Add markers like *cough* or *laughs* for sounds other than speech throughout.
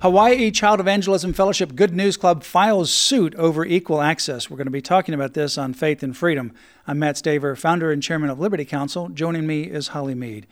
Hawaii Child Evangelism Fellowship Good News Club files suit over equal access. We're going to be talking about this on Faith and Freedom. I'm Mat Staver, founder and chairman of Liberty Counsel. Joining me is Holly Meade.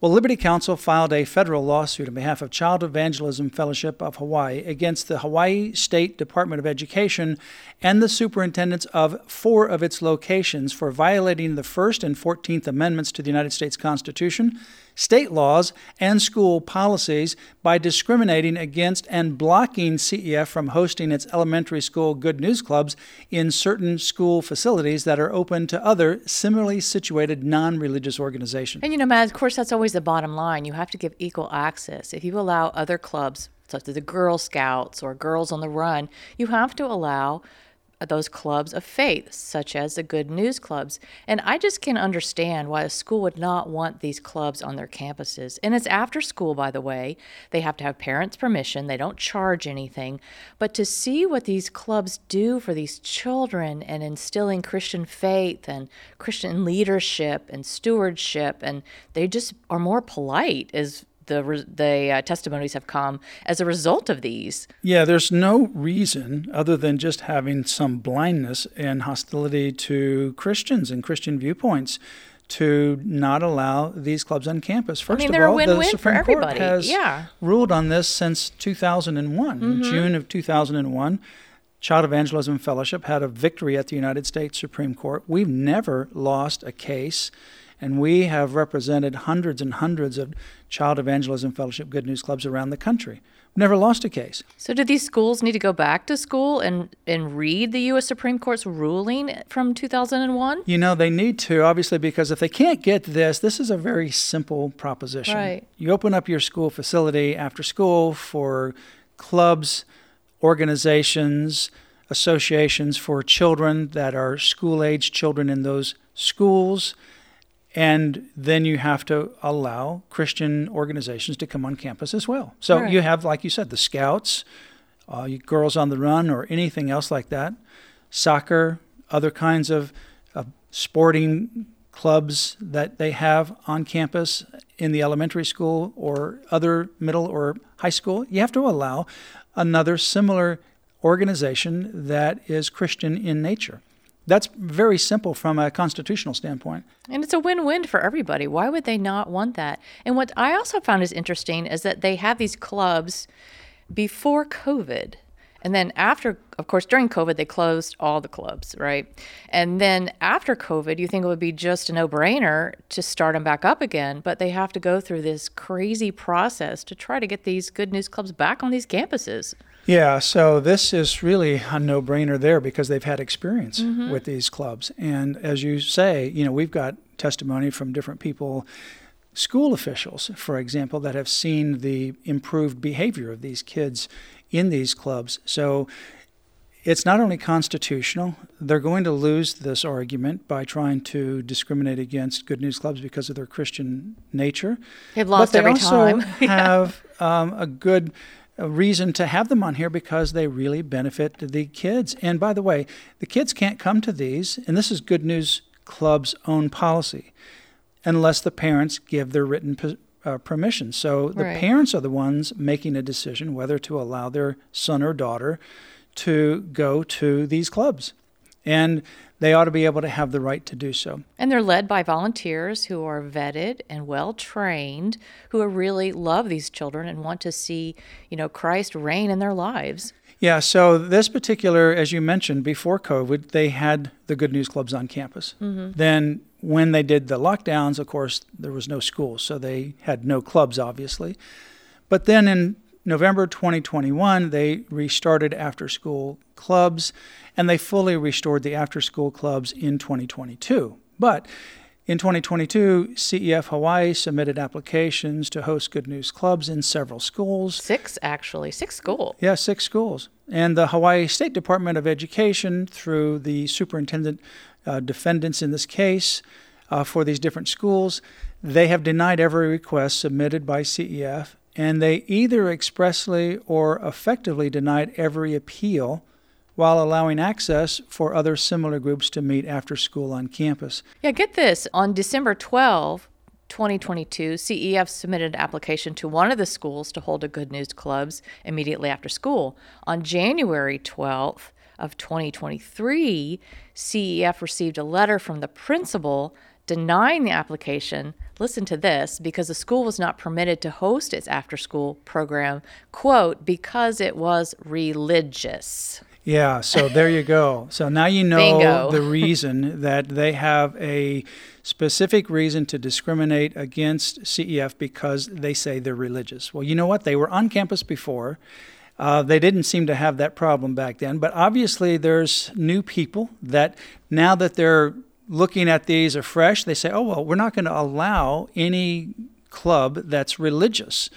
Well, Liberty Counsel filed a federal lawsuit on behalf of Child Evangelism Fellowship of Hawaii against the Hawaii State Department of Education and the superintendents of four of its locations for violating the First and Fourteenth Amendments to the United States Constitution state laws, and school policies by discriminating against and blocking CEF from hosting its elementary school Good News Clubs in certain school facilities that are open to other similarly situated non religious organizations. And you know, Mat, of course, that's always the bottom line. You have to give equal access. If you allow other clubs, such as the Girl Scouts or Girls on the Run, you have to allow those clubs of faith, such as the Good News Clubs. And I just can understand why a school would not want these clubs on their campuses. And it's after school, by the way. They have to have parents' permission, they don't charge anything. But to see what these clubs do for these children and instilling Christian faith and Christian leadership and stewardship, and they just are more polite, is the the uh, testimonies have come as a result of these. Yeah, there's no reason other than just having some blindness and hostility to Christians and Christian viewpoints to not allow these clubs on campus. First I mean, of all, the Supreme for everybody. Court has yeah. ruled on this since 2001. Mm-hmm. In June of 2001, Child Evangelism Fellowship had a victory at the United States Supreme Court. We've never lost a case and we have represented hundreds and hundreds of child evangelism fellowship good news clubs around the country. We've Never lost a case. So, do these schools need to go back to school and, and read the U.S. Supreme Court's ruling from 2001? You know, they need to, obviously, because if they can't get this, this is a very simple proposition. Right. You open up your school facility after school for clubs, organizations, associations for children that are school age children in those schools and then you have to allow Christian organizations to come on campus as well. So right. you have, like you said, the Scouts, uh, Girls on the Run, or anything else like that, soccer, other kinds of, of sporting clubs that they have on campus in the elementary school or other middle or high school. You have to allow another similar organization that is Christian in nature. That's very simple from a constitutional standpoint. And it's a win win for everybody. Why would they not want that? And what I also found is interesting is that they have these clubs before COVID. And then after, of course, during COVID, they closed all the clubs, right? And then after COVID, you think it would be just a no brainer to start them back up again, but they have to go through this crazy process to try to get these good news clubs back on these campuses. Yeah, so this is really a no brainer there because they've had experience mm-hmm. with these clubs. And as you say, you know, we've got testimony from different people, school officials, for example, that have seen the improved behavior of these kids in these clubs. So it's not only constitutional, they're going to lose this argument by trying to discriminate against good news clubs because of their Christian nature. They've lost but they every also time. *laughs* have um, a good reason to have them on here because they really benefit the kids. And by the way, the kids can't come to these, and this is Good News Club's own policy, unless the parents give their written uh, permission. So the right. parents are the ones making a decision whether to allow their son or daughter to go to these clubs. And they ought to be able to have the right to do so. And they're led by volunteers who are vetted and well trained, who really love these children and want to see, you know, Christ reign in their lives. Yeah, so this particular, as you mentioned, before COVID, they had the Good News Clubs on campus. Mm-hmm. Then, when they did the lockdowns, of course, there was no school, so they had no clubs, obviously. But then in November 2021, they restarted after school clubs and they fully restored the after school clubs in 2022. But in 2022, CEF Hawaii submitted applications to host Good News clubs in several schools. Six, actually, six schools. Yeah, six schools. And the Hawaii State Department of Education, through the superintendent uh, defendants in this case uh, for these different schools, they have denied every request submitted by CEF, and they either expressly or effectively denied every appeal while allowing access for other similar groups to meet after school on campus. Yeah, get this. On December 12, 2022, CEF submitted an application to one of the schools to hold a Good News Clubs immediately after school. On January 12th of 2023, CEF received a letter from the principal denying the application. Listen to this because the school was not permitted to host its after school program, quote, because it was religious. Yeah, so there you go. So now you know *laughs* the reason that they have a specific reason to discriminate against CEF because they say they're religious. Well, you know what? They were on campus before. Uh, they didn't seem to have that problem back then, but obviously there's new people that now that they're looking at these afresh, they say, oh, well, we're not going to allow any club that's religious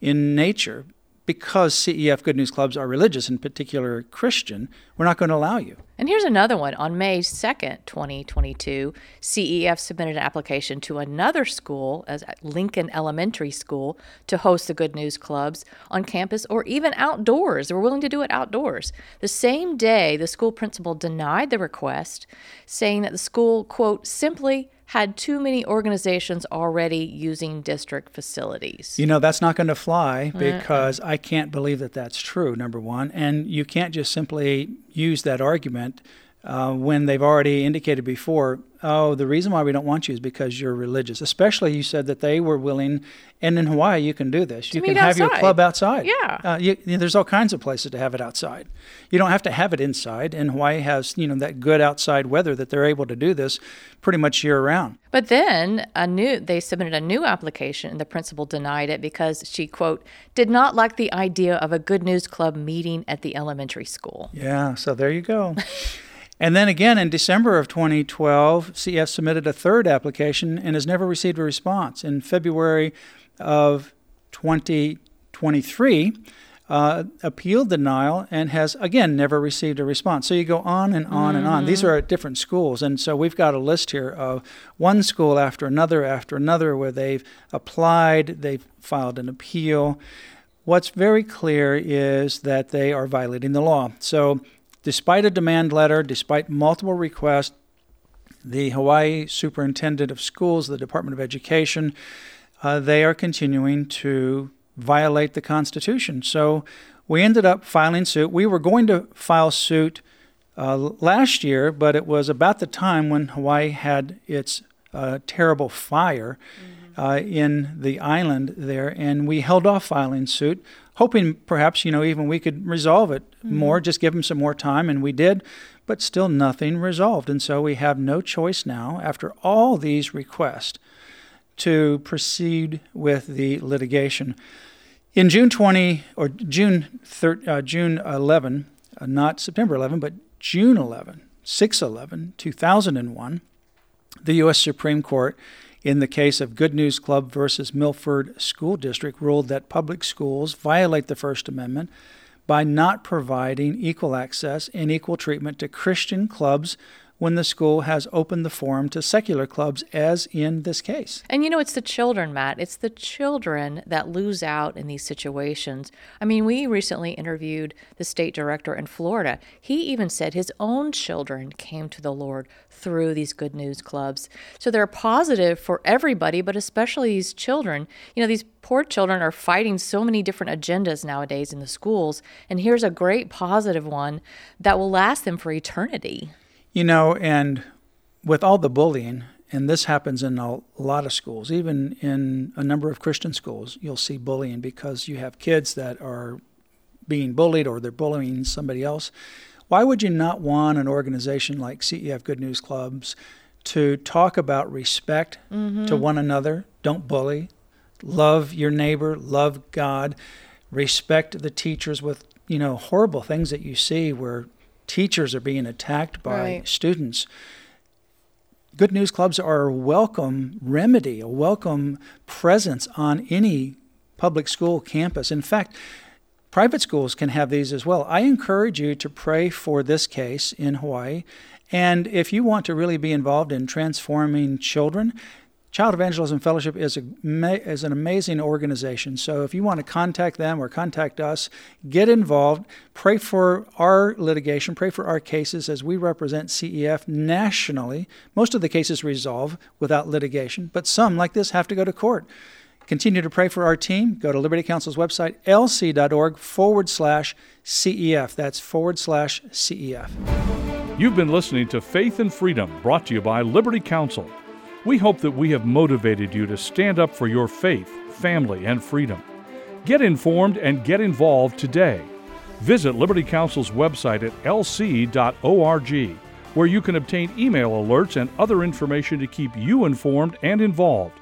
in nature because CEF Good News Clubs are religious, in particular Christian, we're not going to allow you. And here's another one. On May 2nd, 2022, CEF submitted an application to another school, as Lincoln Elementary School, to host the Good News Clubs on campus or even outdoors. They were willing to do it outdoors. The same day, the school principal denied the request, saying that the school, quote, simply had too many organizations already using district facilities. You know, that's not going to fly because mm I can't believe that that's true, number one. And you can't just simply use that argument uh, when they've already indicated before, oh, the reason why we don't want you is because you're religious. Especially, you said that they were willing, and in Hawaii, you can do this. You can have outside. your club outside. Yeah. Uh, you, you, there's all kinds of places to have it outside. You don't have to have it inside. And Hawaii has, you know, that good outside weather that they're able to do this pretty much year round. But then a new, they submitted a new application, and the principal denied it because she quote did not like the idea of a Good News Club meeting at the elementary school. Yeah. So there you go. *laughs* And then again in December of 2012, CF submitted a third application and has never received a response. In February of 2023, uh, appealed denial and has again never received a response. So you go on and on mm-hmm. and on. These mm-hmm. are at different schools, and so we've got a list here of one school after another after another where they've applied, they've filed an appeal. What's very clear is that they are violating the law. So Despite a demand letter, despite multiple requests, the Hawaii Superintendent of Schools, the Department of Education, uh, they are continuing to violate the Constitution. So we ended up filing suit. We were going to file suit uh, last year, but it was about the time when Hawaii had its uh, terrible fire. Mm-hmm uh, in the island there, and we held off filing suit, hoping perhaps you know even we could resolve it mm-hmm. more, just give them some more time, and we did, but still nothing resolved, and so we have no choice now after all these requests to proceed with the litigation. In June 20 or June uh, June 11, uh, not September 11, but June 11, 611, 2001, the U.S. Supreme Court in the case of Good News Club versus Milford School District, ruled that public schools violate the First Amendment by not providing equal access and equal treatment to Christian clubs when the school has opened the forum to secular clubs, as in this case. And you know, it's the children, Mat. It's the children that lose out in these situations. I mean, we recently interviewed the state director in Florida. He even said his own children came to the Lord through these good news clubs. So they're positive for everybody, but especially these children. You know, these poor children are fighting so many different agendas nowadays in the schools. And here's a great positive one that will last them for eternity. You know, and with all the bullying, and this happens in a lot of schools, even in a number of Christian schools, you'll see bullying because you have kids that are being bullied or they're bullying somebody else. Why would you not want an organization like CEF Good News Clubs to talk about respect mm-hmm. to one another? Don't bully. Love your neighbor, love God, respect the teachers with, you know, horrible things that you see where teachers are being attacked by right. students. Good news clubs are a welcome remedy, a welcome presence on any public school campus. In fact, private schools can have these as well. I encourage you to pray for this case in Hawaii. And if you want to really be involved in transforming children, Child Evangelism Fellowship is, a, is an amazing organization. So if you want to contact them or contact us, get involved. Pray for our litigation, pray for our cases as we represent CEF nationally. Most of the cases resolve without litigation, but some, like this, have to go to court. Continue to pray for our team. Go to Liberty Counsel's website, lc.org forward slash CEF. That's forward slash CEF. You've been listening to Faith and Freedom, brought to you by Liberty Counsel. We hope that we have motivated you to stand up for your faith, family, and freedom. Get informed and get involved today. Visit Liberty Counsel's website at lc.org, where you can obtain email alerts and other information to keep you informed and involved.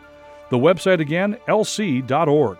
The website again, lc.org.